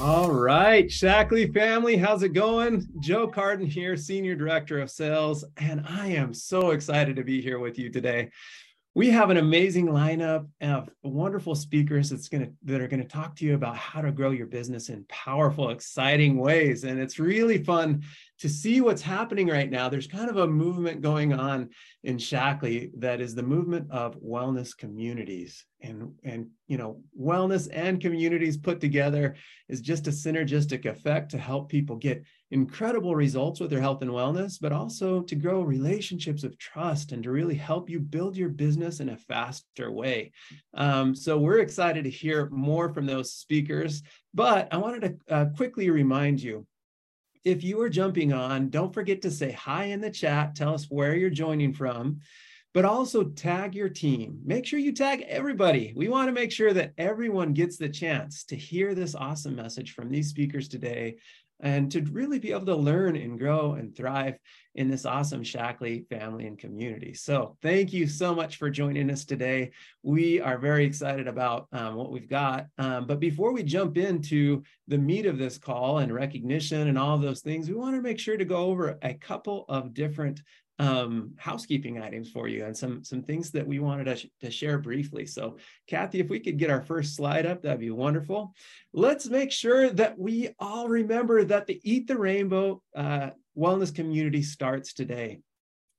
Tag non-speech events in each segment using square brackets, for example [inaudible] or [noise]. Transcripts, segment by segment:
All right, Shaklee family, how's it going? Joe Cardon here, Senior Director of Sales, and I am so excited to be here with you today. We have an amazing lineup of wonderful speakers that's gonna that are gonna talk to you about how to grow your business in powerful, exciting ways. And it's really fun to see what's happening right now. There's kind of a movement going on in Shaklee that is the movement of wellness communities and and you know wellness and communities put together is just a synergistic effect to help people get incredible results with their health and wellness but also to grow relationships of trust and to really help you build your business in a faster way um, so we're excited to hear more from those speakers but i wanted to uh, quickly remind you if you are jumping on don't forget to say hi in the chat tell us where you're joining from but also tag your team. Make sure you tag everybody. We want to make sure that everyone gets the chance to hear this awesome message from these speakers today and to really be able to learn and grow and thrive in this awesome Shaklee family and community. So thank you so much for joining us today. We are very excited about um, what we've got. Um, but before we jump into the meat of this call and recognition and all those things, we want to make sure to go over a couple of different um, housekeeping items for you and some some things that we wanted to, sh to share briefly. So Kathy, if we could get our first slide up, that'd be wonderful. Let's make sure that we all remember that the Eat the Rainbow uh, Wellness Community starts today.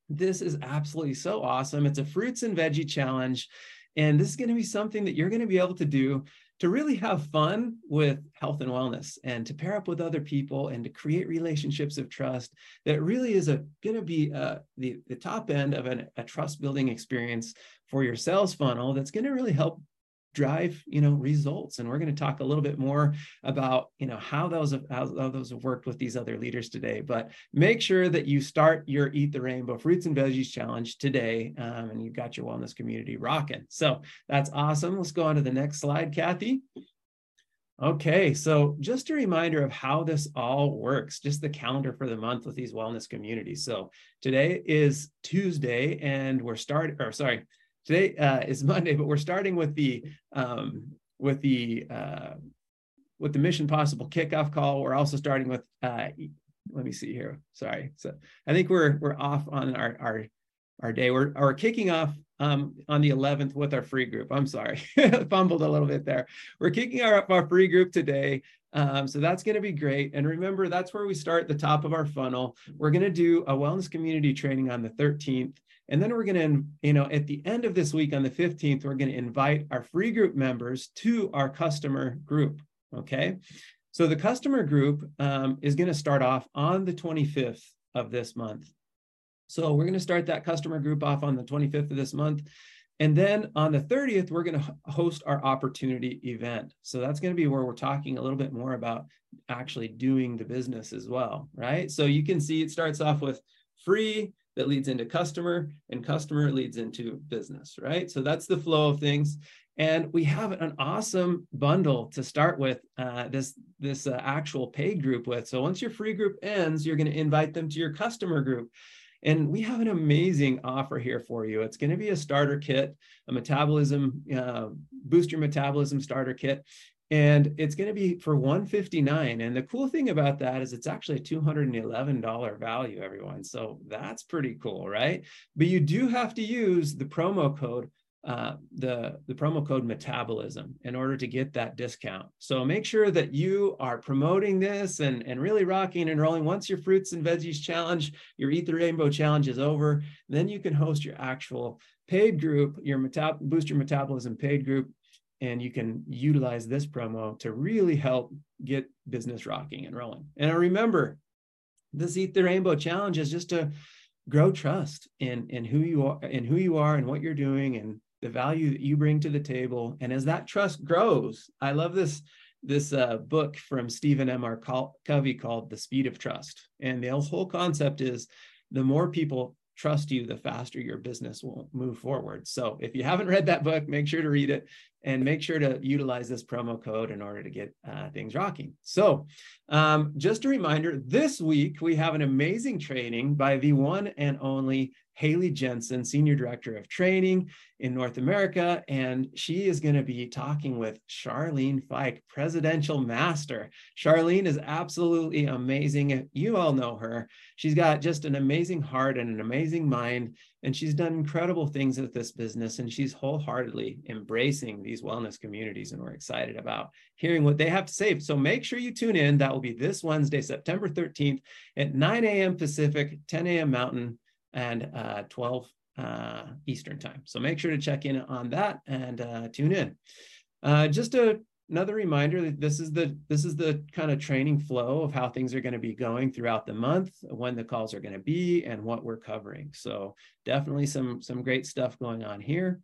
This is absolutely so awesome. It's a fruits and veggie challenge. And this is going to be something that you're going to be able to do to really have fun with health and wellness and to pair up with other people and to create relationships of trust that really is going to be uh, the, the top end of an, a trust building experience for your sales funnel that's going to really help drive you know results. And we're going to talk a little bit more about you know how those have, how, those have worked with these other leaders today. But make sure that you start your eat the rainbow fruits and veggies challenge today um, and you've got your wellness community rocking. So that's awesome. Let's go on to the next slide kathy. Okay, so just a reminder of how this all works, just the calendar for the month with these wellness communities. So today is Tuesday and we're starting, or sorry, today uh, is [laughs] Monday, but we're starting with the um, with the uh, with the Mission Possible kickoff call. We're also starting with uh, let me see here. Sorry, so I think we're we're off on our our our day. We're we're kicking off um, on the 11th with our free group. I'm sorry, [laughs] fumbled a little bit there. We're kicking our our free group today. Um, so that's going to be great. And remember, that's where we start the top of our funnel. We're going to do a wellness community training on the 13th. And then we're going to, you know, at the end of this week on the 15th, we're going to invite our free group members to our customer group. Okay. So the customer group um, is going to start off on the 25th of this month. So we're going to start that customer group off on the 25th of this month. And then on the 30th, we're going to host our opportunity event. So that's going to be where we're talking a little bit more about actually doing the business as well, right? So you can see it starts off with free, that leads into customer and customer leads into business, right? So that's the flow of things. And we have an awesome bundle to start with uh, this, this uh, actual paid group with. So once your free group ends, you're going to invite them to your customer group. And we have an amazing offer here for you. It's going to be a starter kit, a metabolism, uh, boost your metabolism starter kit and it's going to be for 159 and the cool thing about that is it's actually a $211 value everyone. So that's pretty cool right? But you do have to use the promo code uh, the the promo code metabolism in order to get that discount so make sure that you are promoting this and and really rocking and rolling once your fruits and veggies challenge your eat the rainbow challenge is over then you can host your actual paid group your meta- boost your metabolism paid group and you can utilize this promo to really help get business rocking and rolling. And remember, this Eat the Rainbow Challenge is just to grow trust in, in who you are and who you are and what you're doing and the value that you bring to the table. And as that trust grows, I love this this uh, book from Stephen M. R. Covey called The Speed of Trust. And the whole concept is the more people trust you, the faster your business will move forward. So if you haven't read that book, make sure to read it. and make sure to utilize this promo code in order to get uh, things rocking. So um, just a reminder, this week we have an amazing training by the one and only Haley Jensen, Senior Director of Training in North America. And she is going to be talking with Charlene Fike, Presidential Master. Charlene is absolutely amazing. You all know her. She's got just an amazing heart and an amazing mind. And she's done incredible things with this business. And she's wholeheartedly embracing these wellness communities. And we're excited about hearing what they have to say. So make sure you tune in. That will be this Wednesday, September 13th at 9 a.m. Pacific, 10 a.m. Mountain and uh, 12 uh, Eastern time. So make sure to check in on that and uh, tune in. Uh, just a, another reminder that this is the this is the kind of training flow of how things are going to be going throughout the month, when the calls are going to be, and what we're covering. So definitely some some great stuff going on here.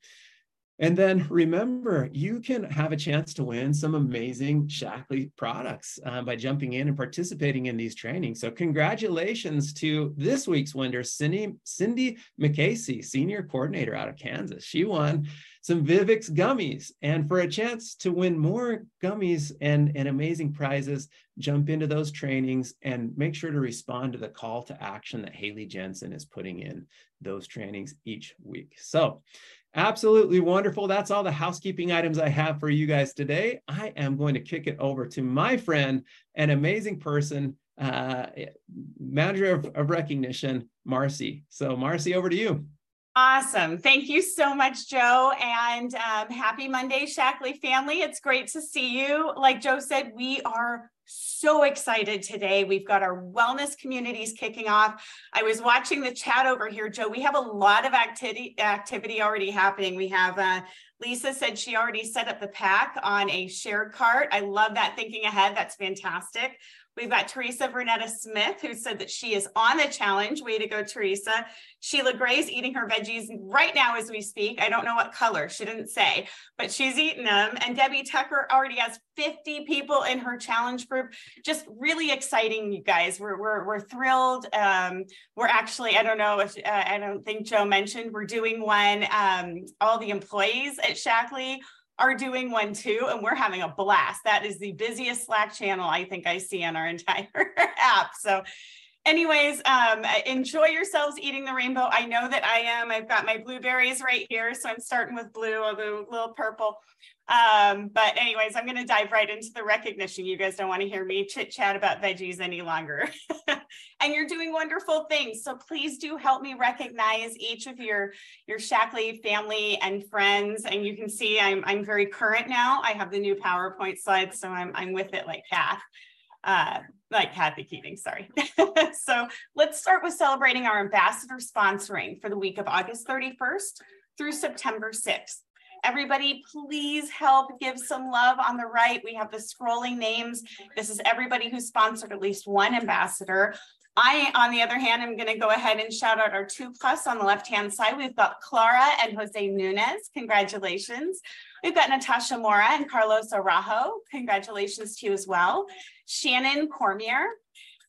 And then remember, you can have a chance to win some amazing Shaklee products uh, by jumping in and participating in these trainings. So congratulations to this week's winner, Cindy, Cindy McCasey, Senior Coordinator out of Kansas. She won some Vivix gummies. And for a chance to win more gummies and, and amazing prizes, jump into those trainings and make sure to respond to the call to action that Haley Jensen is putting in those trainings each week. So Absolutely wonderful. That's all the housekeeping items I have for you guys today. I am going to kick it over to my friend, an amazing person, uh, manager of, of recognition, Marcy. So, Marcy, over to you. Awesome. Thank you so much, Joe. And um, happy Monday, Shaklee family. It's great to see you. Like Joe said, we are so excited today. We've got our wellness communities kicking off. I was watching the chat over here, Joe. We have a lot of activity activity already happening. We have uh, Lisa said she already set up the pack on a shared cart. I love that thinking ahead. That's fantastic. We've got Teresa Vernetta Smith, who said that she is on the challenge. Way to go, Teresa. Sheila Gray's eating her veggies right now as we speak. I don't know what color, she didn't say, but she's eating them. And Debbie Tucker already has 50 people in her challenge group. Just really exciting, you guys. We're, we're, we're thrilled. Um, we're actually, I don't know if, uh, I don't think Joe mentioned, we're doing one, um, all the employees at Shaklee are doing one too, and we're having a blast. That is the busiest Slack channel I think I see on our [laughs] entire app. So, anyways, um, enjoy yourselves eating the rainbow. I know that I am. I've got my blueberries right here, so I'm starting with blue, a little, little purple. Um, but anyways, I'm going to dive right into the recognition. You guys don't want to hear me chit chat about veggies any longer. [laughs] and you're doing wonderful things. So please do help me recognize each of your, your Shaklee family and friends. And you can see I'm, I'm very current now. I have the new PowerPoint slides, so I'm, I'm with it like Kath. Uh, like Kathy Keating, sorry. [laughs] so let's start with celebrating our ambassador sponsoring for the week of August 31st through September 6th. Everybody, please help give some love on the right. We have the scrolling names. This is everybody who sponsored at least one ambassador. I, on the other hand, I'm going to go ahead and shout out our two plus on the left hand side. We've got Clara and Jose Nunez. Congratulations. We've got Natasha Mora and Carlos Arajo. Congratulations to you as well. Shannon Cormier,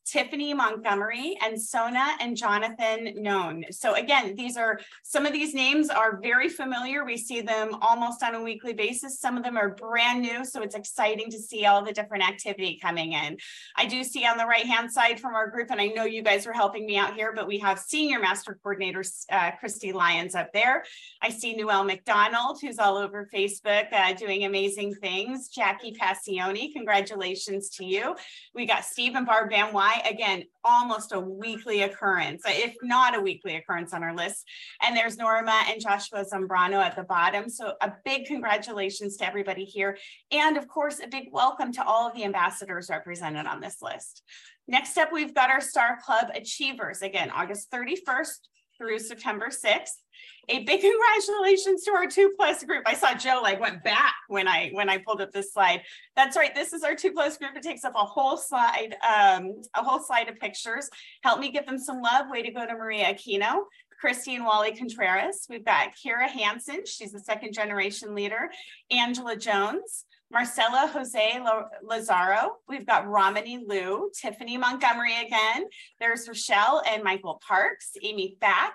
Tiffany Montgomery, and Sona and Jonathan Known. So again, these are some of these names are very familiar. We see them almost on a weekly basis. Some of them are brand new, so it's exciting to see all the different activity coming in. I do see on the right hand side from our group, and I know you guys were helping me out here, but we have senior master coordinator uh, Christy Lyons up there. I see Noelle McDonald, who's all over Facebook uh, doing amazing things. Jackie Passione, congratulations to you. We got Steve and Barb Van Wy again, almost a weekly occurrence, if not a weekly occurrence on our list. And there's Norma and Joshua Zambrano at the bottom. So a big congratulations to everybody here. And of course, a big welcome to all of the ambassadors represented on this list. Next up, we've got our Star Club Achievers. Again, August 31st through September 6th. A big congratulations to our two plus group. I saw Joe like went back when I when I pulled up this slide. That's right. This is our two plus group. It takes up a whole slide, um, a whole slide of pictures. Help me give them some love. Way to go to Maria Aquino. Christy and Wally Contreras. We've got Kira Hansen. She's the second generation leader. Angela Jones. Marcela Jose Lazaro. We've got Romany Liu, Tiffany Montgomery again. There's Rochelle and Michael Parks, Amy Thack,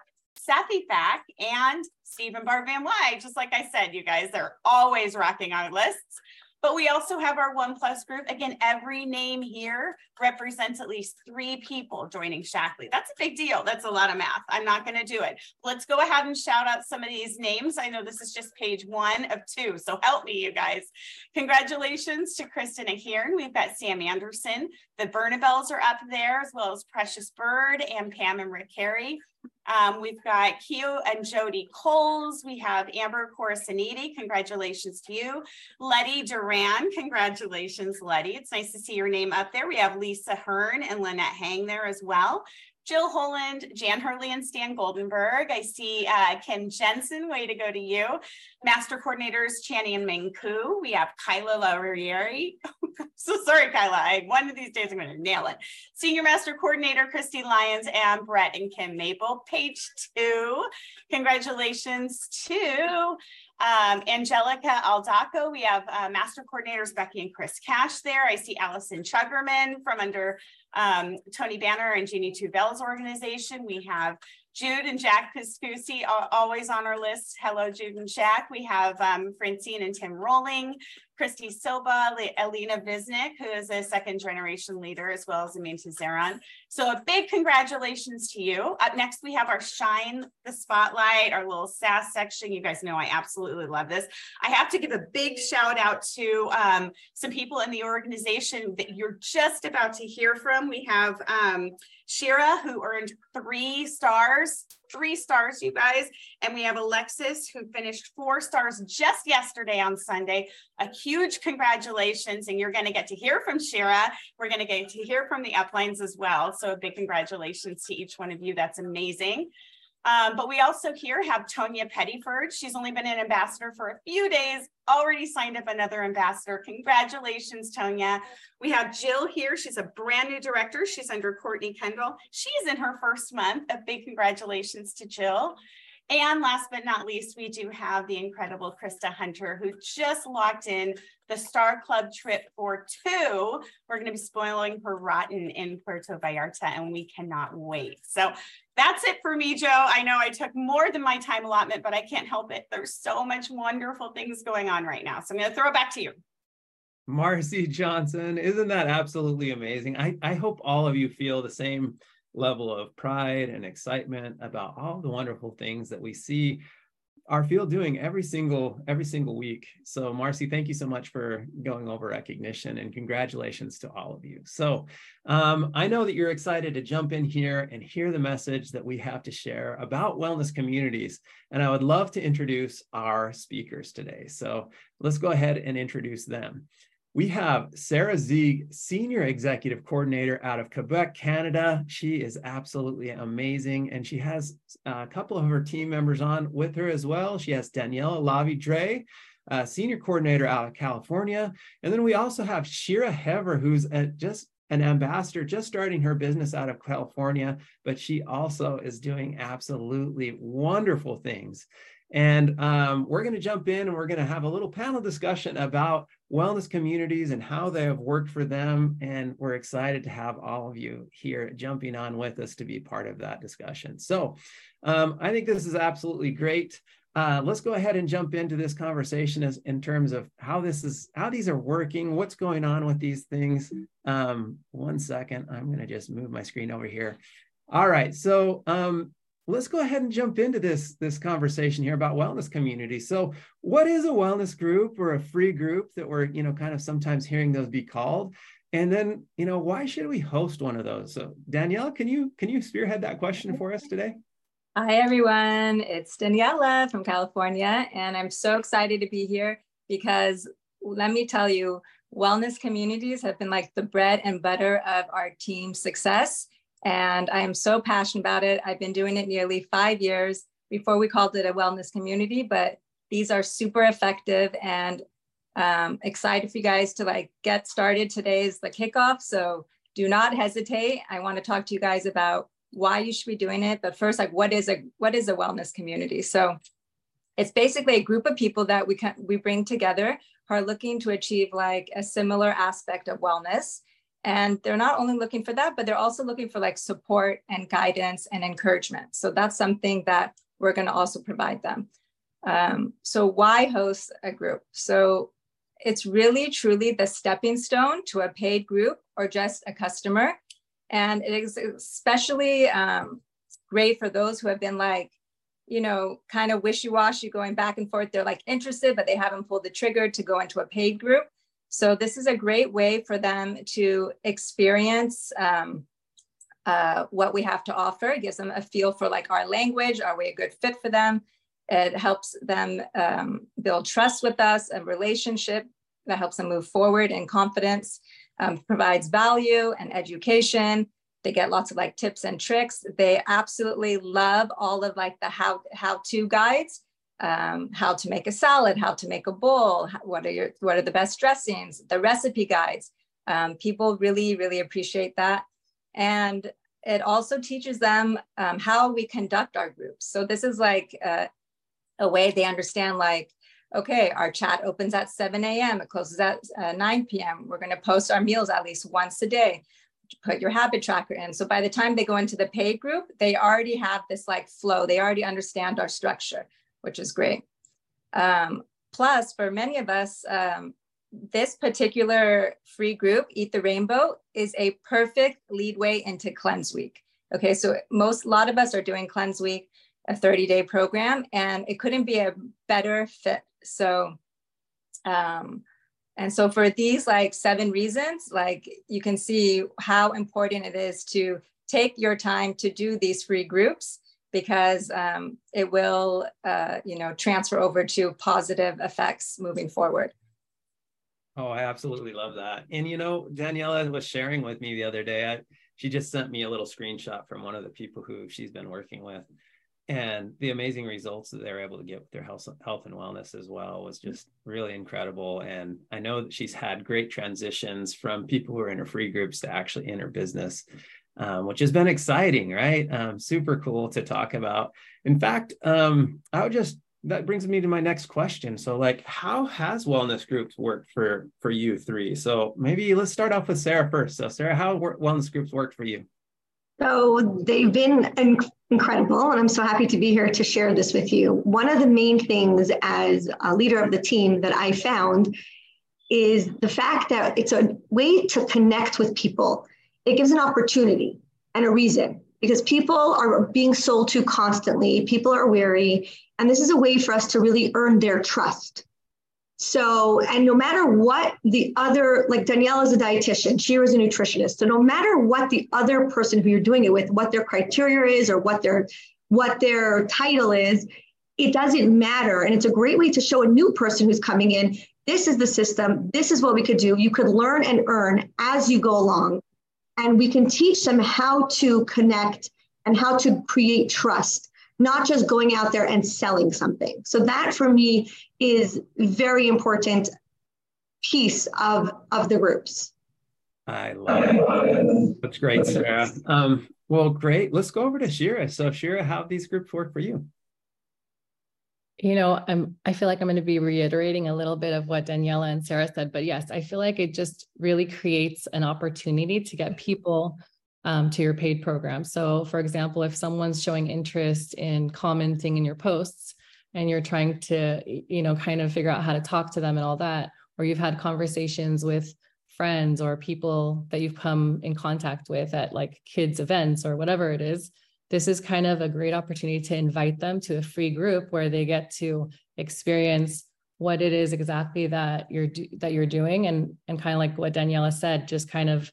Safi Fack, and Stephen Bar Van Wy. Just like I said, you guys, they're always rocking our lists. But we also have our One Plus group. Again, every name here represents at least three people joining Shaklee. That's a big deal. That's a lot of math. I'm not going to do it. Let's go ahead and shout out some of these names. I know this is just page one of two, so help me, you guys. Congratulations to Kristen Ahern. We've got Sam Anderson. The Bernabels are up there, as well as Precious Bird and Pam and Rick Carey. Um, we've got Q and Jody Coles. We have Amber Corasaniti. Congratulations to you. Letty Duran. Congratulations, Letty. It's nice to see your name up there. We have Lisa Hearn and Lynette Hang there as well. Jill Holland, Jan Hurley, and Stan Goldenberg. I see uh, Ken Jensen, way to go to you. Master coordinators, Channy and Ming Ku. We have Kyla Laurieri. [laughs] so sorry, Kyla. I, one of these days I'm going to nail it. Senior Master Coordinator, Christy Lyons, and Brett and Kim Maple. Page two. Congratulations to um, Angelica Aldaco, we have uh, master coordinators Becky and Chris Cash there. I see Allison Chuggerman from under um, Tony Banner and Jeannie Tuvell's organization. We have Jude and Jack Piscusi always on our list. Hello, Jude and Jack. We have um, Francine and Tim Rolling, Christy Silva, Elena Visnik, who is a second generation leader, as well as Aminta Zeron. So a big congratulations to you. Up next, we have our Shine the Spotlight, our little SAS section. You guys know I absolutely love this. I have to give a big shout out to um, some people in the organization that you're just about to hear from. We have um, Shirra, who earned three stars, three stars, you guys. And we have Alexis, who finished four stars just yesterday on Sunday. A huge congratulations. And you're going to get to hear from Shirra. We're going to get to hear from the uplines as well. So a big congratulations to each one of you. That's amazing. Um, but we also here have Tonya Pettyford. She's only been an ambassador for a few days, already signed up another ambassador. Congratulations, Tonya. We have Jill here. She's a brand new director. She's under Courtney Kendall. She's in her first month. A big congratulations to Jill. And last but not least, we do have the incredible Krista Hunter, who just locked in the Star Club trip for two. We're going to be spoiling her rotten in Puerto Vallarta, and we cannot wait. So that's it for me, Joe. I know I took more than my time allotment, but I can't help it. There's so much wonderful things going on right now. So I'm going to throw it back to you. Marcy Johnson, isn't that absolutely amazing? I, I hope all of you feel the same level of pride and excitement about all the wonderful things that we see our field doing every single every single week. So marcy thank you so much for going over recognition and congratulations to all of you. So um, i know that you're excited to jump in here and hear the message that we have to share about wellness communities and i would love to introduce our speakers today. So let's go ahead and introduce them we have Sarah Zieg, Senior Executive Coordinator out of Quebec, Canada. She is absolutely amazing, and she has a couple of her team members on with her as well. She has Daniella Lavi uh, Senior Coordinator out of California. And then we also have Shirra Hever, who's a, just an ambassador just starting her business out of California, but she also is doing absolutely wonderful things. And um, we're going to jump in and we're going to have a little panel discussion about wellness communities and how they have worked for them. And we're excited to have all of you here jumping on with us to be part of that discussion. So um, I think this is absolutely great. Uh, let's go ahead and jump into this conversation as in terms of how this is, how these are working, what's going on with these things. Um, one second, I'm going to just move my screen over here. All right, so um, let's go ahead and jump into this this conversation here about wellness community. So what is a wellness group or a free group that we're you know kind of sometimes hearing those be called? And then you know why should we host one of those? So danielle can you can you spearhead that question for us today? Hi everyone. It's daniella from california and i'm so excited to be here because let me tell you wellness communities have been like the bread and butter of our team success and I am so passionate about it. I've been doing it nearly five years before we called it a wellness community, but these are super effective and um, excited for you guys to like get started. Today is the kickoff. So do not hesitate. I want to talk to you guys about why you should be doing it. But first, like what is a what is a wellness community? So it's basically a group of people that we can we bring together who are looking to achieve like a similar aspect of wellness And they're not only looking for that, but they're also looking for like support and guidance and encouragement. So that's something that we're going to also provide them. Um, so why host a group? So it's really truly the stepping stone to a paid group or just a customer. And it is especially um, great for those who have been like, you know, kind of wishy-washy going back and forth. They're like interested, but they haven't pulled the trigger to go into a paid group. So this is a great way for them to experience um, uh, what we have to offer. It gives them a feel for like our language. Are we a good fit for them? It helps them um, build trust with us, a relationship that helps them move forward in confidence, um, provides value and education. They get lots of like tips and tricks. They absolutely love all of like the how how to guides, um, how to make a salad, how to make a bowl, what are your what are the best dressings, the recipe guides. Um, people really really appreciate that, and it also teaches them um, how we conduct our groups. So this is like uh, a way they understand like, okay, our chat opens at 7 a.m., it closes at uh, 9 p.m. We're gonna post our meals at least once a day. Put your habit tracker in. So by the time they go into the paid group, they already have this like flow. They already understand our structure, which is great. Um, plus, for many of us, um, this particular free group, Eat the Rainbow, is a perfect leadway into Cleanse Week. Okay, so most, a lot of us are doing Cleanse Week a 30 day program and it couldn't be a better fit. So, um, and so for these like seven reasons, like you can see how important it is to take your time to do these free groups because um, it will, uh, you know, transfer over to positive effects moving forward. Oh, I absolutely love that. And you know, Daniella was sharing with me the other day. I, she just sent me a little screenshot from one of the people who she's been working with and the amazing results that they're able to get with their health, health and wellness as well was just really incredible. And I know that she's had great transitions from people who are in her free groups to actually in her business, um, which has been exciting, right? Um, super cool to talk about. In fact, um, I would just that brings me to my next question. So, like, how has wellness groups worked for for you three? So maybe let's start off with Sarah first. So, Sarah, how wellness groups worked for you? So they've been inc- incredible, and I'm so happy to be here to share this with you. One of the main things as a leader of the team that I found is the fact that it's a way to connect with people. It gives an opportunity and a reason because people are being sold to constantly, people are weary, and this is a way for us to really earn their trust. So, and no matter what the other, like Danielle is a dietitian, she was a nutritionist. So no matter what the other person who you're doing it with, what their criteria is or what their what their title is, it doesn't matter. And it's a great way to show a new person who's coming in, this is the system, this is what we could do. You could learn and earn as you go along. And we can teach them how to connect and how to create trust not just going out there and selling something. So that for me is very important piece of of the groups. I love it. That's great, Sarah. Um, well, great. Let's go over to Shirra. So, Shirra, how these groups work for you? You know, I'm I feel like I'm going to be reiterating a little bit of what Daniella and Sarah said, but yes, I feel like it just really creates an opportunity to get people um, to your paid program. So, for example, if someone's showing interest in commenting in your posts and you're trying to, you know, kind of figure out how to talk to them and all that, or you've had conversations with friends or people that you've come in contact with at like kids' events or whatever it is, this is kind of a great opportunity to invite them to a free group where they get to experience what it is exactly that you're do- that you're doing. And and kind of like what Daniella said just kind of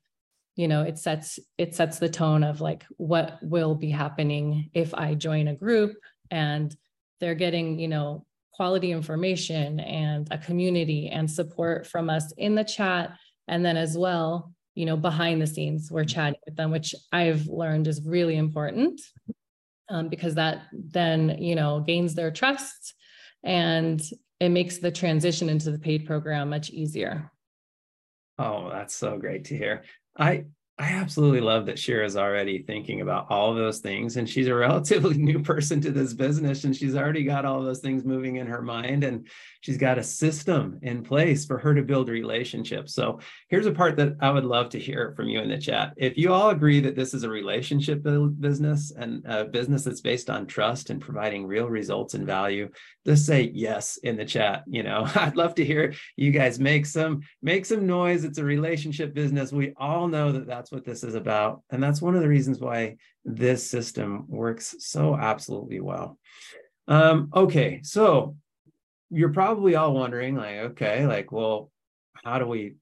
you know it sets it sets the tone of like what will be happening if i join a group. And they're getting you know quality information and a community and support from us in the chat. And then as well you know behind the scenes we're chatting with them which i've learned is really important um, because that then you know gains their trust and it makes the transition into the paid program much easier Oh, that's so great to hear. I I absolutely love that Shirra's already thinking about all those things. And she's a relatively [laughs] new person to this business, and she's already got all those things moving in her mind. And she's got a system in place for her to build relationships. So here's a part that I would love to hear from you in the chat. If you all agree that this is a relationship business and a business that's based on trust and providing real results and value, just say yes in the chat. You know, [laughs] I'd love to hear you guys make some make some noise. It's a relationship business. We all know that that's what this is about. And that's one of the reasons why this system works so absolutely well. Um, okay, so you're probably all wondering like okay like well how do we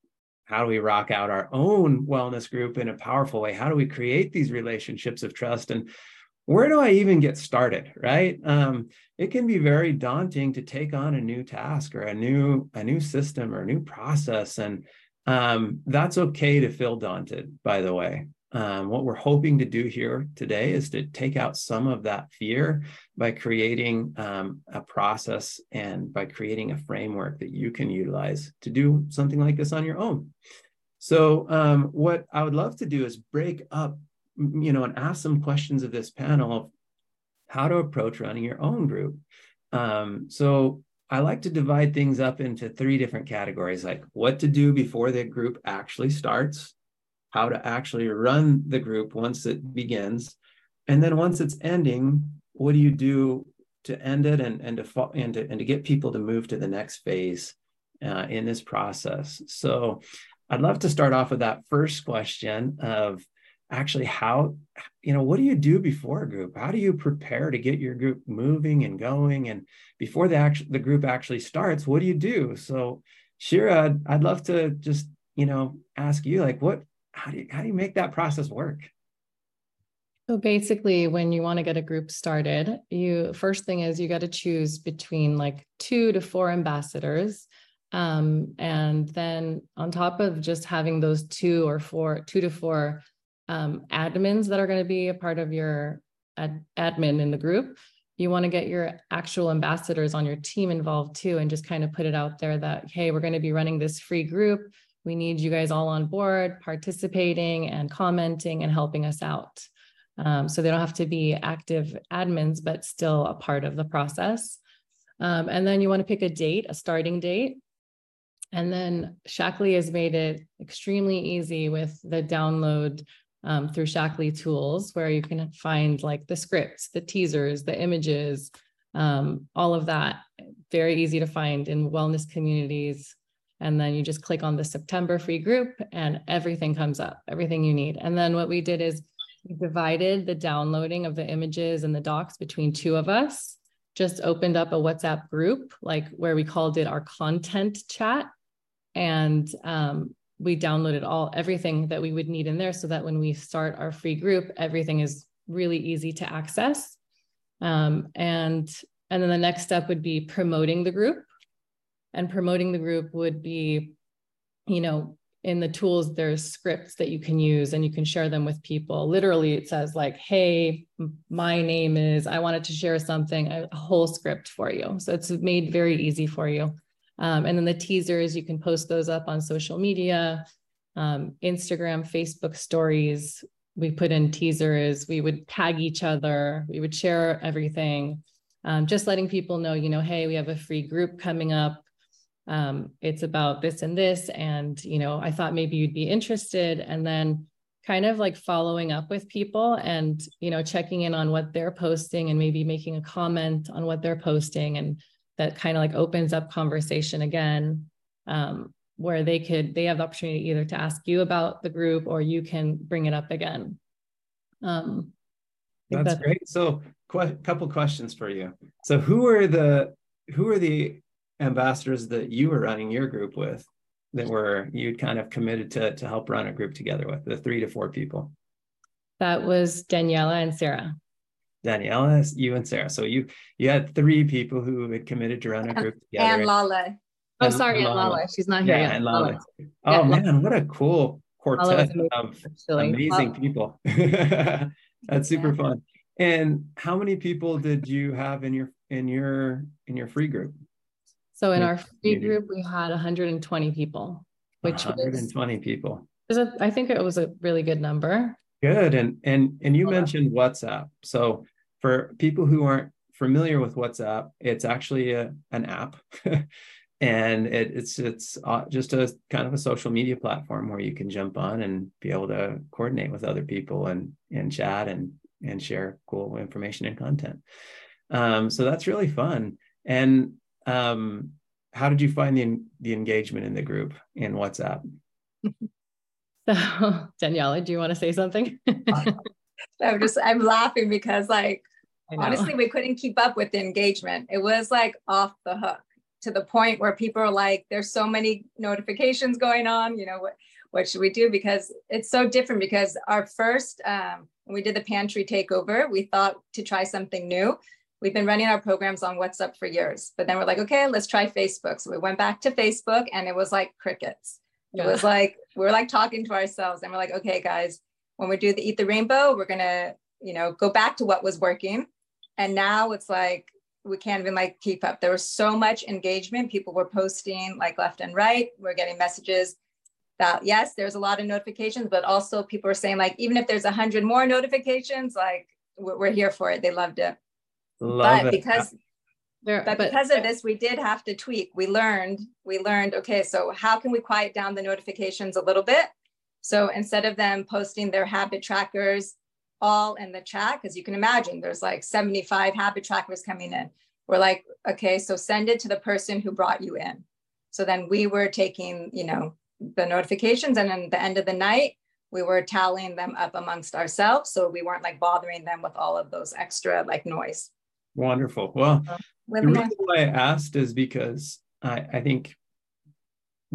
how do we rock out our own wellness group in a powerful way how do we create these relationships of trust and where do i even get started right um, it can be very daunting to take on a new task or a new a new system or a new process and um, that's okay to feel daunted by the way um, what we're hoping to do here today is to take out some of that fear by creating um, a process and by creating a framework that you can utilize to do something like this on your own. So, um, what I would love to do is break up, you know, and ask some questions of this panel of how to approach running your own group. Um, so, I like to divide things up into three different categories like what to do before the group actually starts how to actually run the group once it begins. And then once it's ending, what do you do to end it and, and, to, and, to, and to get people to move to the next phase uh, in this process? So I'd love to start off with that first question of actually how, you know, what do you do before a group? How do you prepare to get your group moving and going? And before the, act- the group actually starts, what do you do? So Shirra, I'd, I'd love to just, you know, ask you like, what, how do you how do you make that process work? So basically, when you want to get a group started, you first thing is you got to choose between like two to four ambassadors. Um, and then on top of just having those two or four, two to four um, admins that are going to be a part of your ad, admin in the group, you want to get your actual ambassadors on your team involved too, and just kind of put it out there that, hey, we're going to be running this free group we need you guys all on board, participating and commenting and helping us out. Um, so they don't have to be active admins, but still a part of the process. Um, and then you want to pick a date, a starting date. And then Shaklee has made it extremely easy with the download um, through Shaklee tools, where you can find like the scripts, the teasers, the images, um, all of that. Very easy to find in wellness communities and then you just click on the September free group and everything comes up, everything you need. And then what we did is we divided the downloading of the images and the docs between two of us, just opened up a WhatsApp group, like where we called it our content chat. And um, we downloaded all everything that we would need in there so that when we start our free group, everything is really easy to access. Um, and and then the next step would be promoting the group. And promoting the group would be you know in the tools there's scripts that you can use and you can share them with people. Literally it says like hey my name is i wanted to share something a whole script for you. So it's made very easy for you um, and then the teasers you can post those up on social media um, instagram facebook stories. We put in teasers. We would tag each other. We would share everything. Um, just letting people know you know hey we have a free group coming up. Um, it's about this and this. And you know i thought maybe you'd be interested. And then kind of like following up with people and you know checking in on what they're posting and maybe making a comment on what they're posting and that kind of like opens up conversation again um, where they could they have the opportunity either to ask you about the group or you can bring it up again. Um, that's, that's great. So a couple questions for you. So who are the who are the ambassadors that you were running your group with that were you'd kind of committed to to help run a group together with the three to four people? That was daniella and sarah daniella you and sarah so you you had three people who had committed to run a group together and lala oh sorry and lala. lala. she's not here yeah, yet and lala. oh yeah, man what a cool quartet amazing, of amazing people [laughs] that's super yeah. fun and how many people did you have in your in your in your free group so in our free group, we had 120 people, which 120 was, people. I think it was a really good number. Good. And and and you mentioned WhatsApp. So for people who aren't familiar with WhatsApp, it's actually a, an app. [laughs] and it, it's it's uh, just a kind of a social media platform where you can jump on and be able to coordinate with other people and and chat and and share cool information and content. Um, so that's really fun. And um, how did you find the the engagement in the group in WhatsApp? [laughs] So Daniella, do you want to say something? [laughs] [laughs] I'm just I'm laughing because like honestly we couldn't keep up with the engagement. It was like off the hook to the point where people are like, there's so many notifications going on, you know, what what should we do? Because it's so different because our first um, when we did the pantry takeover, we thought to try something new. We've been running our programs on WhatsApp for years, but then we're like, okay, let's try Facebook. So we went back to Facebook and it was like crickets. Yeah. It was like we were like talking to ourselves and we're like, okay, guys, when we do the Eat the Rainbow, we're gonna, you know, go back to what was working. And now it's like we can't even like keep up. There was so much engagement. People were posting like left and right. We're getting messages that yes, there's a lot of notifications, but also people are saying like even if there's a hundred more notifications, like we're, we're, here for it. They loved it. Love but it. because there, but, but because of this, we did have to tweak. We learned, we learned, okay, so how can we quiet down the notifications a little bit? So instead of them posting their habit trackers all in the chat, because you can imagine there's like 75 habit trackers coming in. We're like, okay, so send it to the person who brought you in. So then we were taking, you know, the notifications and then the end of the night, we were tallying them up amongst ourselves. So we weren't like bothering them with all of those extra like noise. Wonderful. Well, the reason why I asked is because I, I think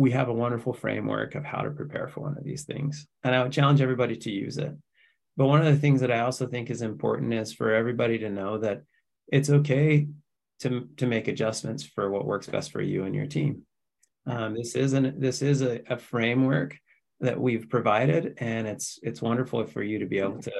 we have a wonderful framework of how to prepare for one of these things. And I would challenge everybody to use it. But one of the things that I also think is important is for everybody to know that it's okay to, to make adjustments for what works best for you and your team. Um, this isn't this is a, a framework that we've provided, and it's it's wonderful for you to be able to,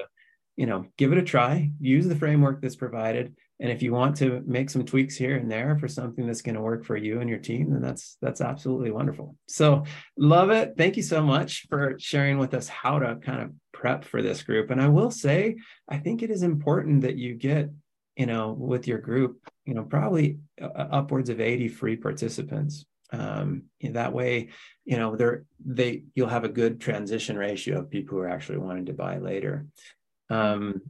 you know, give it a try, use the framework that's provided, and if you want to make some tweaks here and there for something that's going to work for you and your team then that's that's absolutely wonderful. So love it. Thank you so much for sharing with us how to kind of prep for this group. And i will say i think it is important that you get you know with your group you know probably upwards of 80 free participants. Um, that way you know they're they you'll have a good transition ratio of people who are actually wanting to buy later. Um,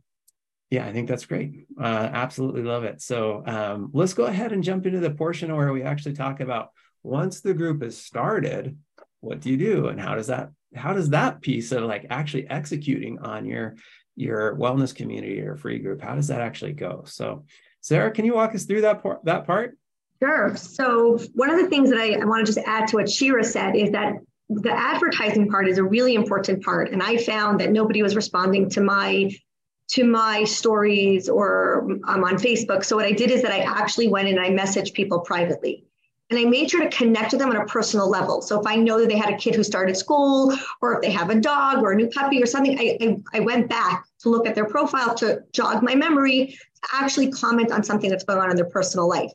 yeah, I think that's great. Uh, absolutely love it. So um, let's go ahead and jump into the portion where we actually talk about once the group is started, what do you do, and how does that how does that piece of like actually executing on your your wellness community or free group how does that actually go? So, Sarah, can you walk us through that part? That part? Sure. So one of the things that I, I want to just add to what Shirra said is that the advertising part is a really important part. And I found that nobody was responding to my to my stories or I'm on Facebook. So what I did is that I actually went and I messaged people privately. And I made sure to connect with them on a personal level. So if I know that they had a kid who started school, or if they have a dog or a new puppy or something, I, I, I went back to look at their profile to jog my memory, to actually comment on something that's going on in their personal life.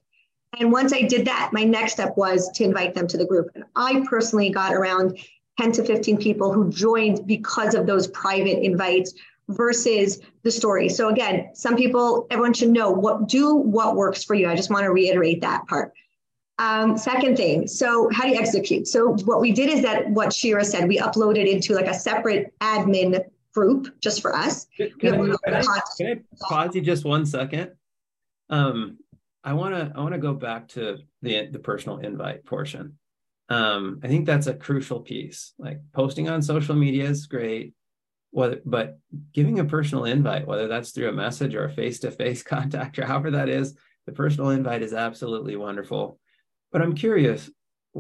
And once I did that, my next step was to invite them to the group. And I personally got around 10 to 15 people who joined because of those private invites versus the story. So again, some people, everyone should know what do what works for you. I just want to reiterate that part. Um, second thing, so how do you execute? So what we did is that what Shirra said, we uploaded into like a separate admin group just for us. Can, can, I, can I, pause you just one second? Um, I want to I want to go back to the the personal invite portion. Um, I think that's a crucial piece. Like posting on social media is great whether, but giving a personal invite, whether that's through a message or a face-to-face [laughs] contact or however that is, the personal invite is absolutely wonderful. But I'm curious,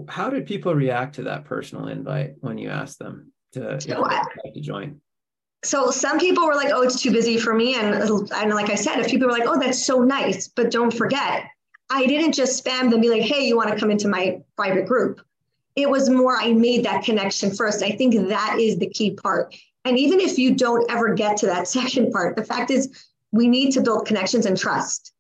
how did people react to that personal invite when you asked them to, so to join? So some people were like, "Oh, it's too busy for me," and and like I said, a few people were like, "Oh, that's so nice," but don't forget, I didn't just spam them, be like, "Hey, you want to come into my private group?" It was more I made that connection first. I think that is the key part. And even if you don't ever get to that [laughs] second part, the fact is we need to build connections and trust.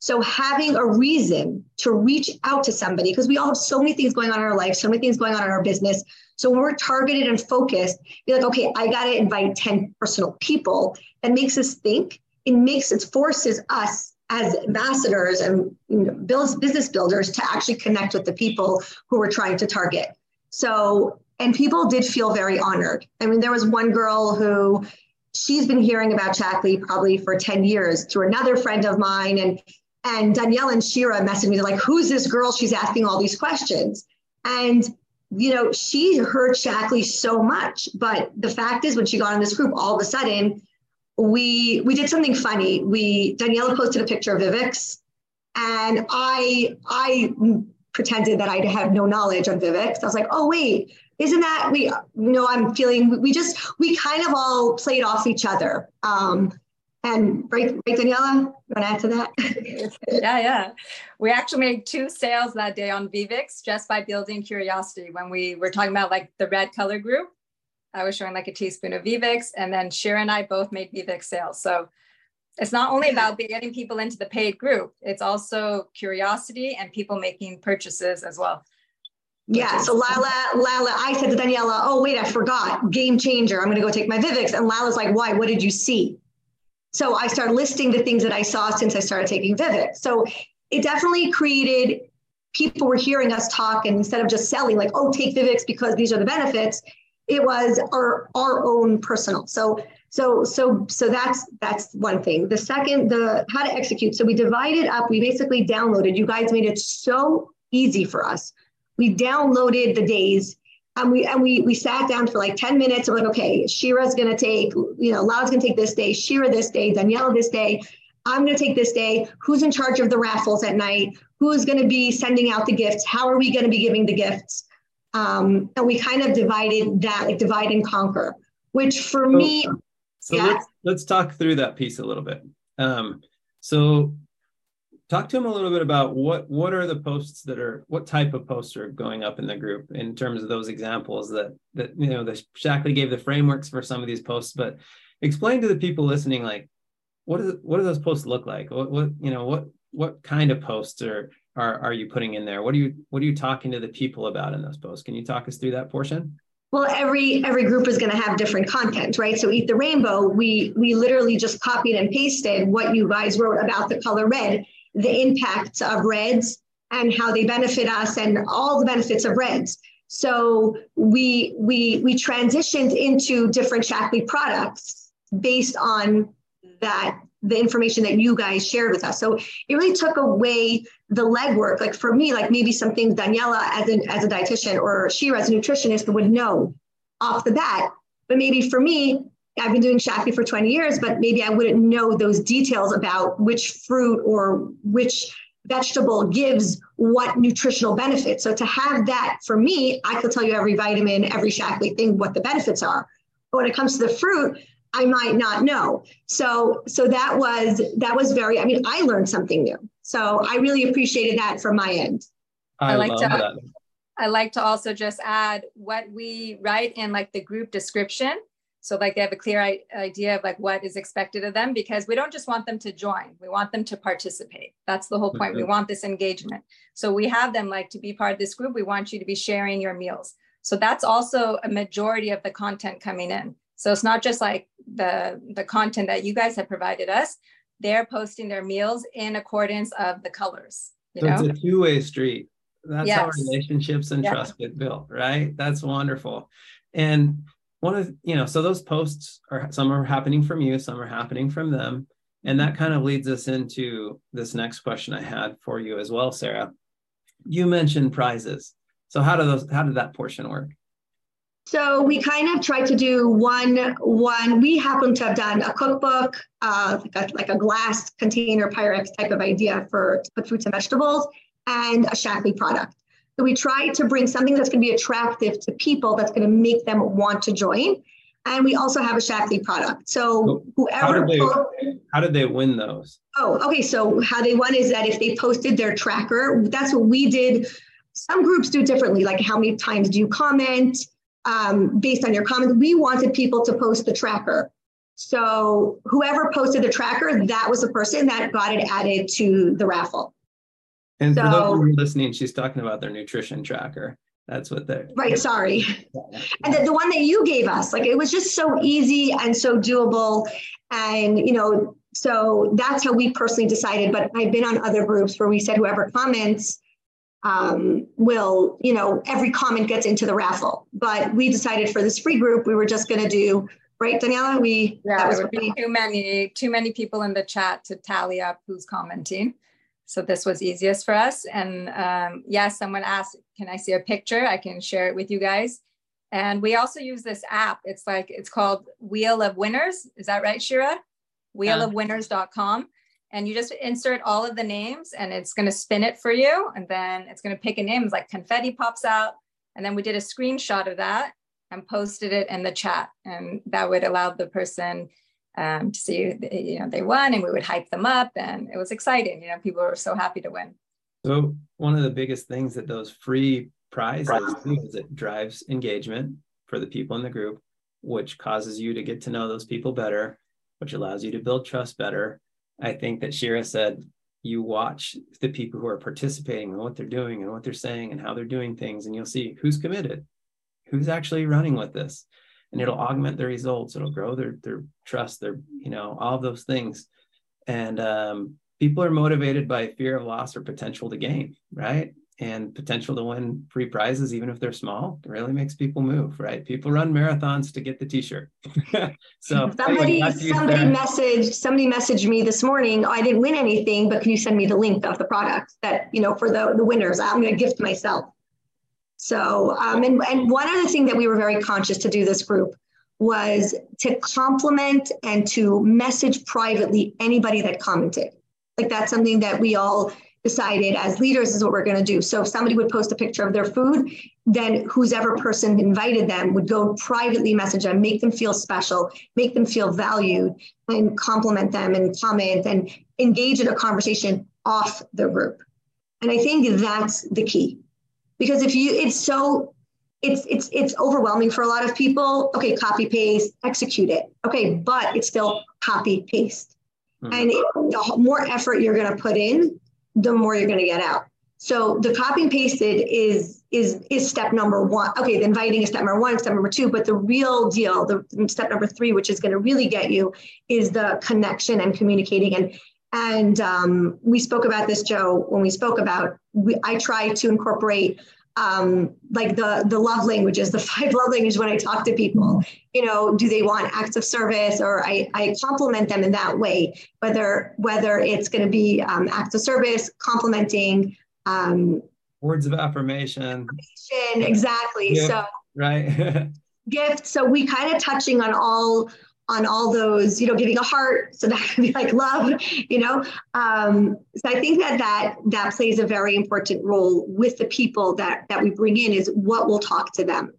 So having a reason to reach out to somebody, because we all have so many things going on in our life, so many things going on in our business, So when we're targeted and focused, be like, okay, I got to invite 10 personal people. That makes us think. It makes it forces us as ambassadors and you know, business builders to actually connect with the people who we're trying to target. So, and people did feel very honored. I mean, there was one girl who she's been hearing about Shaklee probably for 10 years through another friend of mine. And and Danielle and Shirra messaged me, they're like, who's this girl? She's asking all these questions. And you know, she heard Shaklee so much. But the fact is, when she got in this group, all of a sudden, we we did something funny. We Daniella posted a picture of Vivix, and I I pretended that I had no knowledge on Vivix. I was like, oh wait, isn't that we? You know, I'm feeling we just we kind of all played off each other. Um, and right, right, Daniella, you want to add to that? [laughs] yeah, yeah. We actually made two sales that day on Vivix just by building curiosity. When we were talking about like the red color group, I was showing like a teaspoon of Vivix, and then Shirra and I both made Vivix sales. So it's not only about getting people into the paid group, it's also curiosity and people making purchases as well. Yeah. So Lala, Lala, I said to Daniella, oh, wait, I forgot. Game changer. I'm going to go take my Vivix. And Lala's like, why? What did you see? So I started listing the things that I saw since I started taking Vivix. So it definitely created people were hearing us talk and instead of just selling like, oh, take Vivix because these are the benefits, it was our our own personal. So so so so that's that's one thing. The second, the how to execute. So we divided up. We basically downloaded. You guys made it so easy for us. We downloaded the days. And we and we we sat down for like 10 minutes. And we're like, okay, Shirra's gonna take, you know, Laura's gonna take this day, Shirra this day, Danielle this day. I'm going to take this day. Who's in charge of the raffles at night? Who's going to be sending out the gifts? How are we going to be giving the gifts? Um, and we kind of divided that, like divide and conquer, which for so, me. So yeah. let's, let's talk through that piece a little bit. Um, so talk to him a little bit about what what are the posts that are what type of posts are going up in the group in terms of those examples that that you know the Shaklee gave the frameworks for some of these posts, but explain to the people listening like what is what do those posts look like? What what you know what what kind of posts are are are you putting in there? What are you what are you talking to the people about in those posts? Can you talk us through that portion? Well, every every group is going to have different content, right? So Eat the Rainbow, we we literally just copied and pasted what you guys wrote about the color red, the impact of reds and how they benefit us and all the benefits of reds. So we we we transitioned into different Shaklee products based on that the information that you guys shared with us. So it really took away the legwork. Like for me, like maybe something Daniella as an as a dietitian or Shirra as a nutritionist would know off the bat. But maybe for me, I've been doing Shaklee for 20 years, but maybe I wouldn't know those details about which fruit or which vegetable gives what nutritional benefit. So to have that for me, I could tell you every vitamin, every Shaklee thing, what the benefits are. But when it comes to the fruit, I might not know. So so that was that was very I mean I learned something new. So I really appreciated that from my end. I, I like to that. I like to also just add what we write in like the group description. So like they have a clear idea of like what is expected of them because we don't just want them to join. We want them to participate. That's the whole point. Mm-hmm. We want this engagement. So we have them like to be part of this group. We want you to be sharing your meals. So that's also a majority of the content coming in. So it's not just like the, the content that you guys have provided us, they're posting their meals in accordance of the colors. You so know? it's a two-way street. That's yes. how relationships and trust get built, right? That's wonderful. And one of you know, so those posts are some are happening from you, some are happening from them. And that kind of leads us into this next question I had for you as well, Sarah. You mentioned prizes. So how do those how did that portion work? So we kind of tried to do one, one, we happen to have done a cookbook, uh, like, a, like a glass container Pyrex type of idea for to put fruits and vegetables and a Shaklee product. So we try to bring something that's going to be attractive to people that's going to make them want to join. And we also have a Shaklee product. So whoever how did, they, how did they win those? Oh, okay. So how they won is that if they posted their tracker, that's what we did. Some groups do differently, like how many times do you comment? um, based on your comments. We wanted people to post the tracker. So whoever posted the tracker, that was the person that got it added to the raffle. And so, for those who are listening, she's talking about their nutrition tracker. That's what they're right. Sorry. And the, the one that you gave us, like it was just so easy and so doable. And, you know, so that's how we personally decided. But I've been on other groups where we said whoever comments um, will, you know, every comment gets into the raffle. But we decided for this free group, we were just going to do right, Daniella. We yeah, that was would be too many too many people in the chat to tally up who's commenting. So this was easiest for us. And um, yes, yeah, someone asked, can I see a picture? I can share it with you guys. And we also use this app. It's like, it's called Wheel of Winners. Is that right, Shirra? Wheelofwinners.com. And you just insert all of the names and it's going to spin it for you. And then it's going to pick a name. It's like confetti pops out. And then we did a screenshot of that and posted it in the chat. And that would allow the person um, to see, you know, they won and we would hype them up. And it was exciting. You know, people were so happy to win. So one of the biggest things that those free prizes do is it drives engagement for the people in the group, which causes you to get to know those people better, which allows you to build trust better. I think that Shirra said you watch the people who are participating and what they're doing and what they're saying and how they're doing things, and you'll see who's committed, who's actually running with this. And it'll augment their results. It'll grow their their trust, their, you know, all those things. And um, people are motivated by fear of loss or potential to gain, right? And potential to win free prizes, even if they're small, really makes people move, right? People run marathons to get the T-shirt. [laughs] so [laughs] somebody, somebody messaged, somebody messaged me this morning. Oh, I didn't win anything, but can you send me the link of the product that you know for the the winners? I'm going to gift myself. So, um, and and one other thing that we were very conscious to do this group was to compliment and to message privately anybody that commented. Like that's something that we all decided as leaders is what we're going to do. So if somebody would post a picture of their food, then who's ever person invited them would go privately message them, make them feel special, make them feel valued, and compliment them and comment and engage in a conversation off the group. And I think that's the key. Because if you it's so it's it's it's overwhelming for a lot of people. Okay, copy paste, execute it. Okay, but it's still copy paste. Mm-hmm. And it, the more effort you're going to put in, the more you're going to get out. So the copy and pasted is is is step number one. Okay, the inviting is step number one, step number two, but the real deal, the step number three, which is going to really get you, is the connection and communicating. And and um, we spoke about this, Joe, when we spoke about. We, I try to incorporate um, like the the love languages, the [laughs] five love languages when I talk to people. You know, do they want acts of service, or I, I compliment them in that way, whether whether it's going to be um, acts of service, complimenting, um, words of affirmation. affirmation exactly. Yeah, so right. [laughs] gifts. So we kind of touching on all on all those, you know, giving a heart. So that [laughs] could be like love, you know. Um, so I think that that that plays a very important role with the people that that we bring in is what we'll talk to them,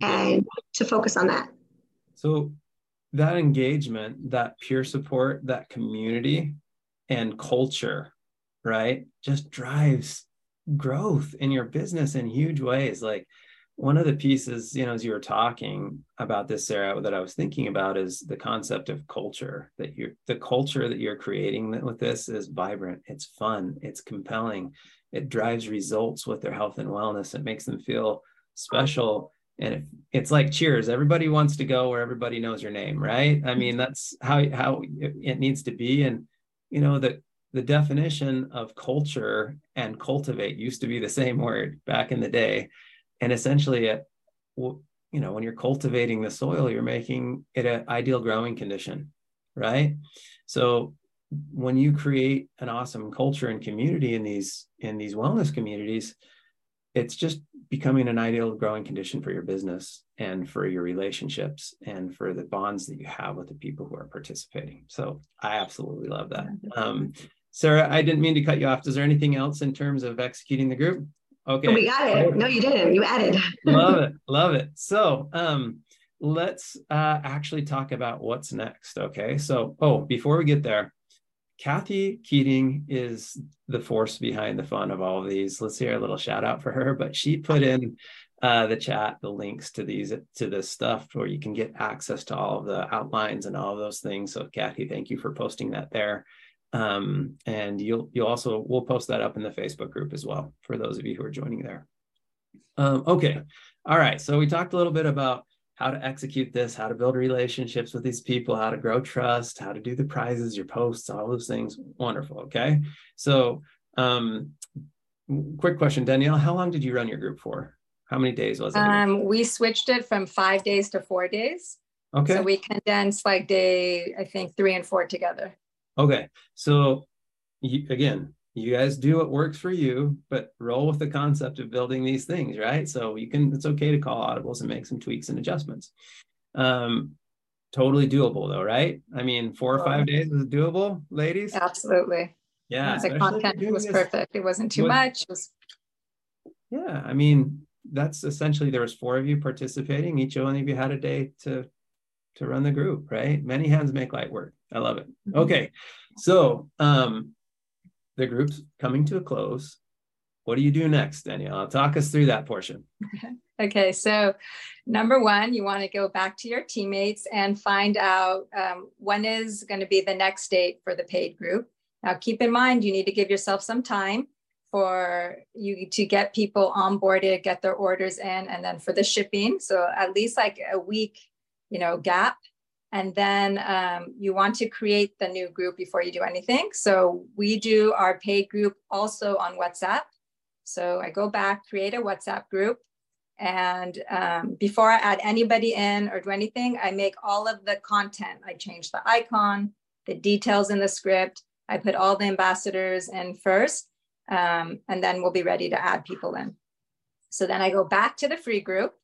and to focus on that. So that engagement, that peer support, that community, and culture, right, just drives growth in your business in huge ways. Like one of the pieces, you know, as you were talking about this, Sarah, that I was thinking about is the concept of culture. That you're the culture that you're creating with this is vibrant, it's fun, it's compelling, it drives results with their health and wellness. It makes them feel special. And it, it's like cheers. Everybody wants to go where everybody knows your name, right? I mean, that's how how it needs to be. And you know, the the definition of culture and cultivate used to be the same word back in the day and essentially it you know when you're cultivating the soil you're making it an ideal growing condition right? So when you create an awesome culture and community in these in these wellness communities it's just becoming an ideal growing condition for your business and for your relationships and for the bonds that you have with the people who are participating. So i absolutely love that. Um, sarah i didn't mean to cut you off. Is there anything else in terms of executing the group Okay. We got it. No, you didn't. You added. [laughs] love it. Love it. So um, let's uh, actually talk about what's next. Okay. So, oh, before we get there, Kathy Keating is the force behind the fun of all of these. Let's hear a little shout out for her. But she put in uh, the chat the links to these to this stuff where you can get access to all of the outlines and all of those things. So, Kathy, thank you for posting that there. Um, and you'll you'll also we'll post that up in the Facebook group as well for those of you who are joining there. Um, okay. All right. So we talked a little bit about how to execute this, how to build relationships with these people, how to grow trust, how to do the prizes, your posts, all those things. Wonderful. Okay. So, um, quick question, Danielle, how long did you run your group for? How many days was it? Um, we switched it from five days to four days. Okay. So we condensed like day, I think three and four together. Okay. So you, again, you guys do what works for you, but roll with the concept of building these things, right? So you can, it's okay to call audibles and make some tweaks and adjustments. Um, totally doable though, right? I mean, four or five days is doable, ladies. Absolutely. Yeah. The content was this. perfect. It wasn't too much. It was yeah. I mean, that's essentially there was four of you participating. Each one of you had a day to to run the group, right? Many hands make light work. I love it. Mm-hmm. Okay. So um the group's coming to a close. What do you do next, Danielle? Talk us through that portion. [laughs] Okay, so number one, you want to go back to your teammates and find out um, when is going to be the next date for the paid group. Now, keep in mind, you need to give yourself some time for you to get people onboarded, get their orders in, and then for the shipping. So at least like a week, you know, gap. And then um, you want to create the new group before you do anything. So we do our paid group also on WhatsApp. So I go back, create a WhatsApp group. And um, before I add anybody in or do anything, I make all of the content. I change the icon, the details in the script. I put all the ambassadors in first, um, and then we'll be ready to add people in. So then I go back to the free group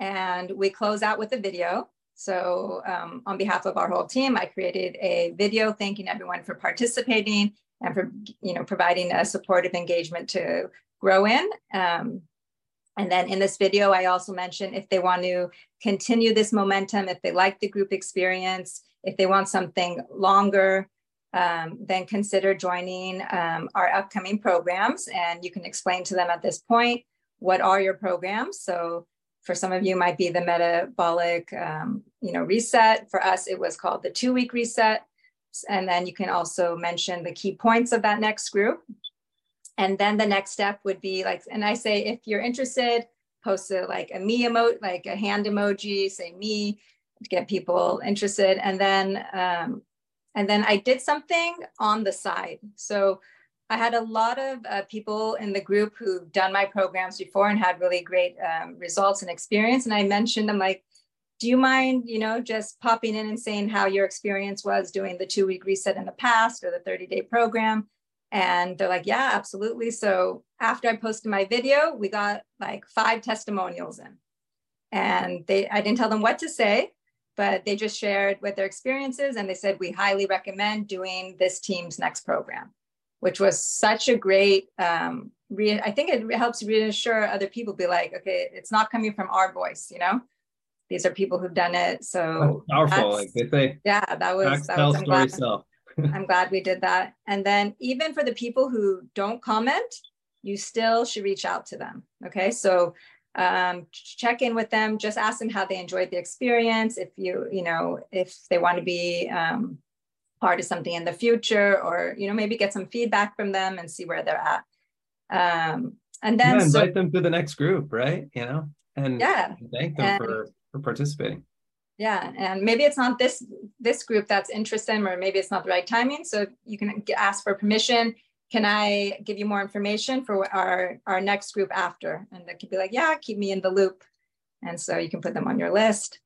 and we close out with a video. So um, on behalf of our whole team, I created a video thanking everyone for participating and for you know providing a supportive engagement to grow in. Um, and then in this video, I also mentioned if they want to continue this momentum, if they like the group experience, if they want something longer, um, then consider joining um, our upcoming programs. And you can explain to them at this point, what are your programs? So for some of you might be the metabolic, um, you know, reset. For us, it was called the two week reset. And then you can also mention the key points of that next group. And then the next step would be like, and I say, if you're interested, post a, like a me emote, like a hand emoji, say me to get people interested. And then um, and then I did something on the side. So I had a lot of uh, people in the group who've done my programs before and had really great um, results and experience. And I mentioned, I'm like, do you mind, you know, just popping in and saying how your experience was doing the two week reset in the past or the 30 day program? And they're like, yeah, absolutely. So after I posted my video, we got like five testimonials in. And they, I didn't tell them what to say, but they just shared with their experiences and they said, we highly recommend doing this team's next program, which was such a great, um, re- I think it helps reassure other people be like, okay, it's not coming from our voice, you know? These are people who've done it. So that's powerful, like they say. Yeah, that was, that was I'm, glad, [laughs] I'm glad we did that. And then even for the people who don't comment, you still should reach out to them. Okay. So um, check in with them, just ask them how they enjoyed the experience. If you, you know, if they want to be um, part of something in the future or, you know, maybe get some feedback from them and see where they're at. Um, and then yeah, invite so, them to the next group, right? You know, and yeah, thank them and, for, for participating. Yeah, and maybe it's not this this group that's interested, or maybe it's not the right timing. So you can ask for permission can I give you more information for our, our next group after? And they could be like, yeah, keep me in the loop. And so you can put them on your list.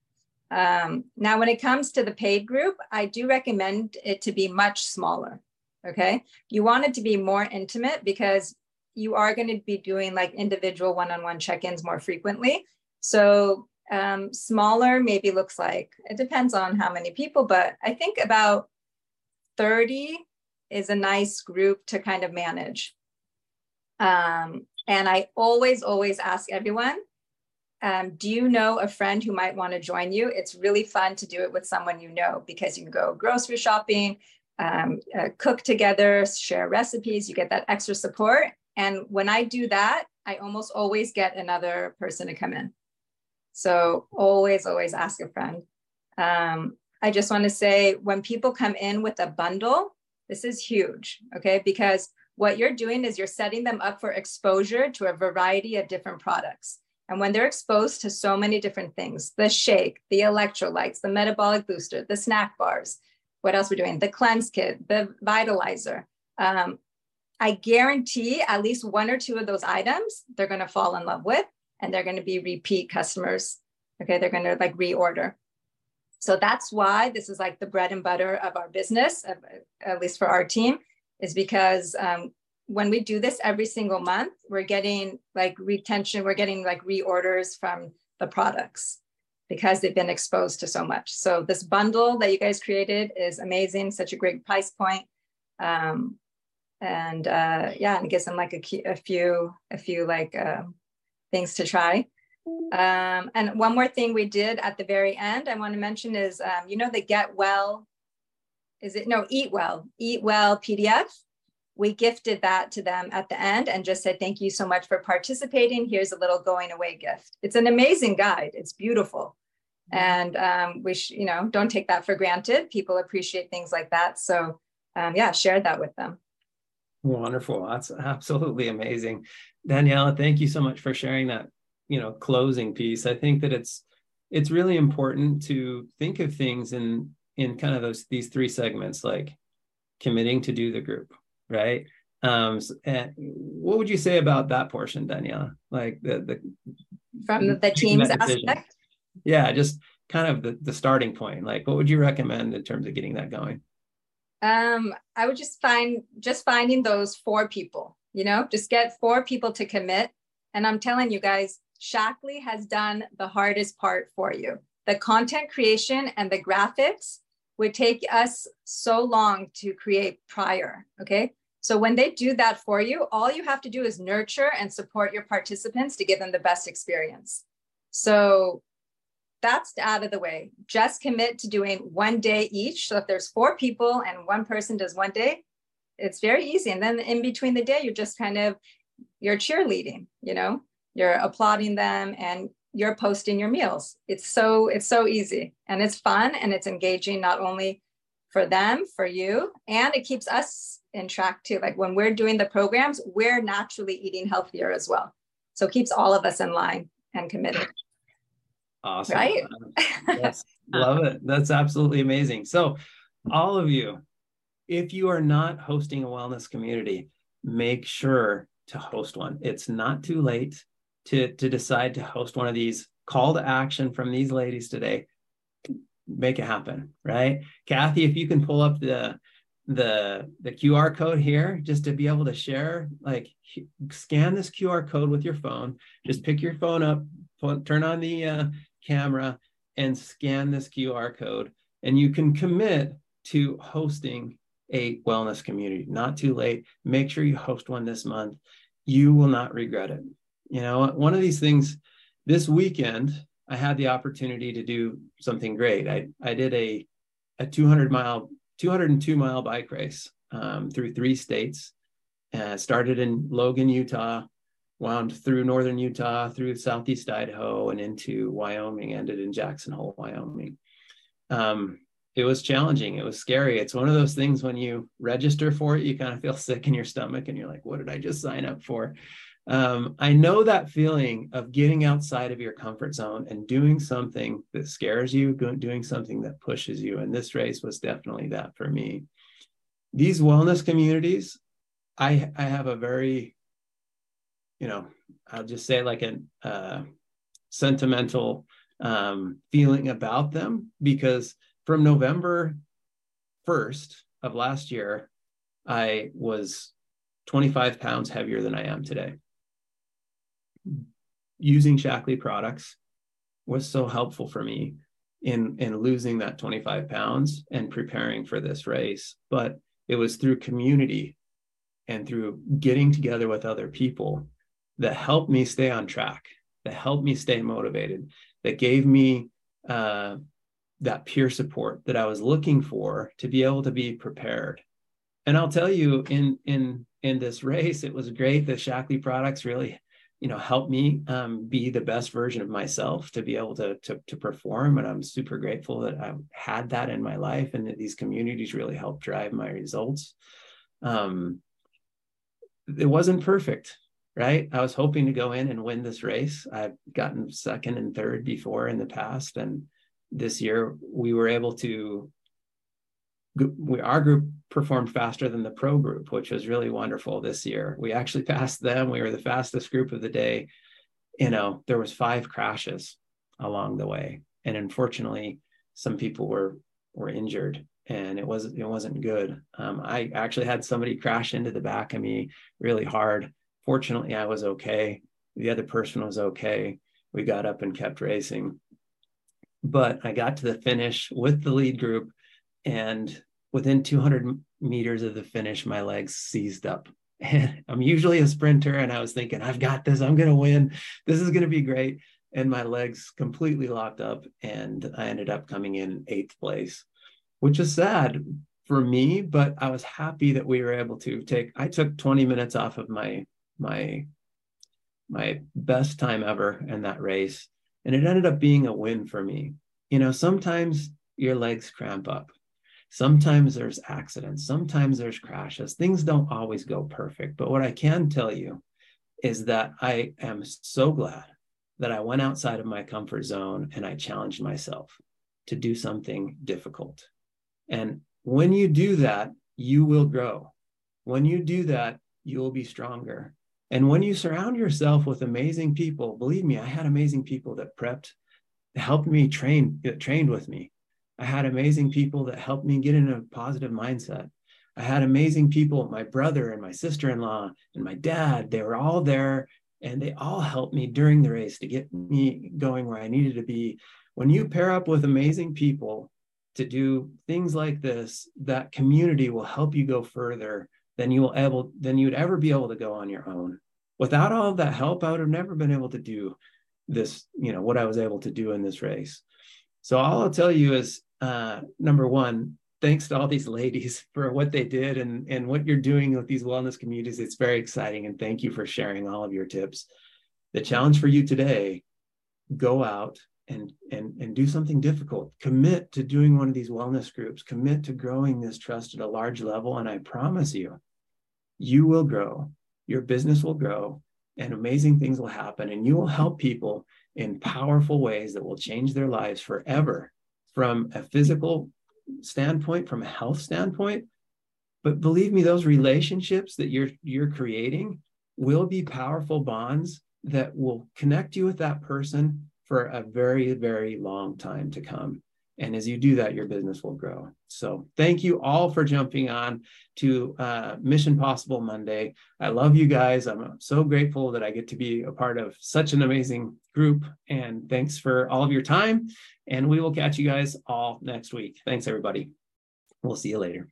Um, now, when it comes to the paid group, I do recommend it to be much smaller. Okay. You want it to be more intimate because you are going to be doing like individual one on one check ins more frequently. So, um, smaller maybe looks like it depends on how many people, but I think about 30 is a nice group to kind of manage. Um, and I always, always ask everyone, um, do you know a friend who might want to join you? It's really fun to do it with someone you know because you can go grocery shopping, um, uh, cook together, share recipes, you get that extra support. And when I do that, I almost always get another person to come in. So always, always ask a friend. Um, I just want to say when people come in with a bundle, this is huge, okay? Because what you're doing is you're setting them up for exposure to a variety of different products. And when they're exposed to so many different things, the shake, the electrolytes, the metabolic booster, the snack bars, what else we're doing, the cleanse kit, the vitalizer, um, I guarantee at least one or two of those items they're going to fall in love with and they're going to be repeat customers. Okay, they're going to like reorder. So that's why this is like the bread and butter of our business, at least for our team, is because um, when we do this every single month, we're getting like retention, we're getting like reorders from the products because they've been exposed to so much. So this bundle that you guys created is amazing, such a great price point. Um, and uh, yeah, and it gives them like a, a few, a few like uh, things to try. Um, and one more thing we did at the very end, I want to mention is, um, you know, the Get Well, is it no Eat Well, Eat Well PDF. We gifted that to them at the end and just said, thank you so much for participating. Here's a little going away gift. It's an amazing guide. It's beautiful. And um, we, sh- you know, don't take that for granted. People appreciate things like that. So um, yeah, share that with them. Wonderful. That's absolutely amazing. Daniella, thank you so much for sharing that, you know, closing piece. I think that it's it's really important to think of things in in kind of those these three segments like committing to do the group, right? Um and what would you say about that portion, Daniella? Like the the from the, team's aspect? Yeah, just kind of the, the starting point. Like what would you recommend in terms of getting that going? um, I would just find just finding those four people, you know, just get four people to commit. And I'm telling you guys, Shaklee has done the hardest part for you. The content creation and the graphics would take us so long to create prior. Okay. So when they do that for you, all you have to do is nurture and support your participants to give them the best experience. So that's out of the way. Just commit to doing one day each. So if there's four people and one person does one day, it's very easy. And then in between the day, you're just kind of you're cheerleading, you know, you're applauding them and you're posting your meals. It's so it's so easy and it's fun and it's engaging not only for them, for you, and it keeps us in track too. Like when we're doing the programs, we're naturally eating healthier as well. So it keeps all of us in line and committed. Awesome. Right? [laughs] yes, [laughs] love it. That's absolutely amazing. So, all of you, if you are not hosting a wellness community, make sure to host one. It's not too late to, to decide to host one of these. Call to action from these ladies today. Make it happen, right? Kathy, if you can pull up the the the QR code here just to be able to share like scan this QR code with your phone just pick your phone up turn on the uh, camera and scan this QR code. And you can commit to hosting a wellness community. Not too late. Make sure you host one this month. You will not regret it. You know, one of these things this weekend, I had the opportunity to do something great. I, I did a, a 200 mile, 202 mile bike race um, through three states. Uh, started in Logan, Utah, wound through northern Utah, through southeast Idaho, and into Wyoming, ended in Jackson Hole, Wyoming. Um, it was challenging. It was scary. It's one of those things when you register for it, you kind of feel sick in your stomach and you're like, what did I just sign up for? Um, I know that feeling of getting outside of your comfort zone and doing something that scares you, doing something that pushes you. And this race was definitely that for me. These wellness communities, I, I have a very you know, I'll just say like a uh, sentimental um, feeling about them because from November 1st of last year, I was 25 pounds heavier than I am today. Using Shaklee products was so helpful for me in in losing that 25 pounds and preparing for this race. But it was through community and through getting together with other people that helped me stay on track, that helped me stay motivated, that gave me uh, that peer support that I was looking for to be able to be prepared. And I'll tell you, in in in this race, it was great. The Shaklee products really, you know, helped me um, be the best version of myself to be able to, to to perform. And I'm super grateful that I had that in my life, and that these communities really helped drive my results. Um, it wasn't perfect, right? I was hoping to go in and win this race. I've gotten second and third before in the past. And this year we were able to, we, our group performed faster than the pro group, which was really wonderful this year. We actually passed them. We were the fastest group of the day. You know, there was five crashes along the way. And unfortunately, some people were were injured and it wasn't it wasn't good. Um, I actually had somebody crash into the back of me really hard. Fortunately, I was okay. The other person was okay. We got up and kept racing. But I got to the finish with the lead group, and within 200 meters of the finish, my legs seized up. [laughs] And I'm usually a sprinter, and I was thinking, I've got this. I'm going to win. This is going to be great. And my legs completely locked up, and I ended up coming in eighth place which is sad for me, but I was happy that we were able to take, I took 20 minutes off of my, my, my best time ever in that race. And it ended up being a win for me. You know, sometimes your legs cramp up. Sometimes there's accidents. Sometimes there's crashes. Things don't always go perfect. But what I can tell you is that I am so glad that I went outside of my comfort zone and I challenged myself to do something difficult. And when you do that, you will grow. When you do that, you will be stronger. And when you surround yourself with amazing people, believe me, I had amazing people that prepped, helped me train, trained with me. I had amazing people that helped me get in a positive mindset. I had amazing people, my brother and my sister in law and my dad, they were all there and they all helped me during the race to get me going where I needed to be. When you pair up with amazing people to do things like this, that community will help you go further than you will able than you'd ever be able to go on your own. Without all that help, I would have never been able to do this, you know, what I was able to do in this race. So all I'll tell you is uh, number one, thanks to all these ladies [laughs] for what they did and, and what you're doing with these wellness communities. It's very exciting. And thank you for sharing all of your tips. The challenge for you today, go out, and and and do something difficult commit to doing one of these wellness groups commit to growing this trust at a large level and i promise you you will grow your business will grow and amazing things will happen and you will help people in powerful ways that will change their lives forever from a physical standpoint from a health standpoint but believe me those relationships that you're you're creating will be powerful bonds that will connect you with that person for a very, very long time to come. And as you do that, your business will grow. So thank you all for jumping on to uh, Mission Possible Monday. I love you guys. I'm so grateful that I get to be a part of such an amazing group. And thanks for all of your time. And we will catch you guys all next week. Thanks, everybody. We'll see you later.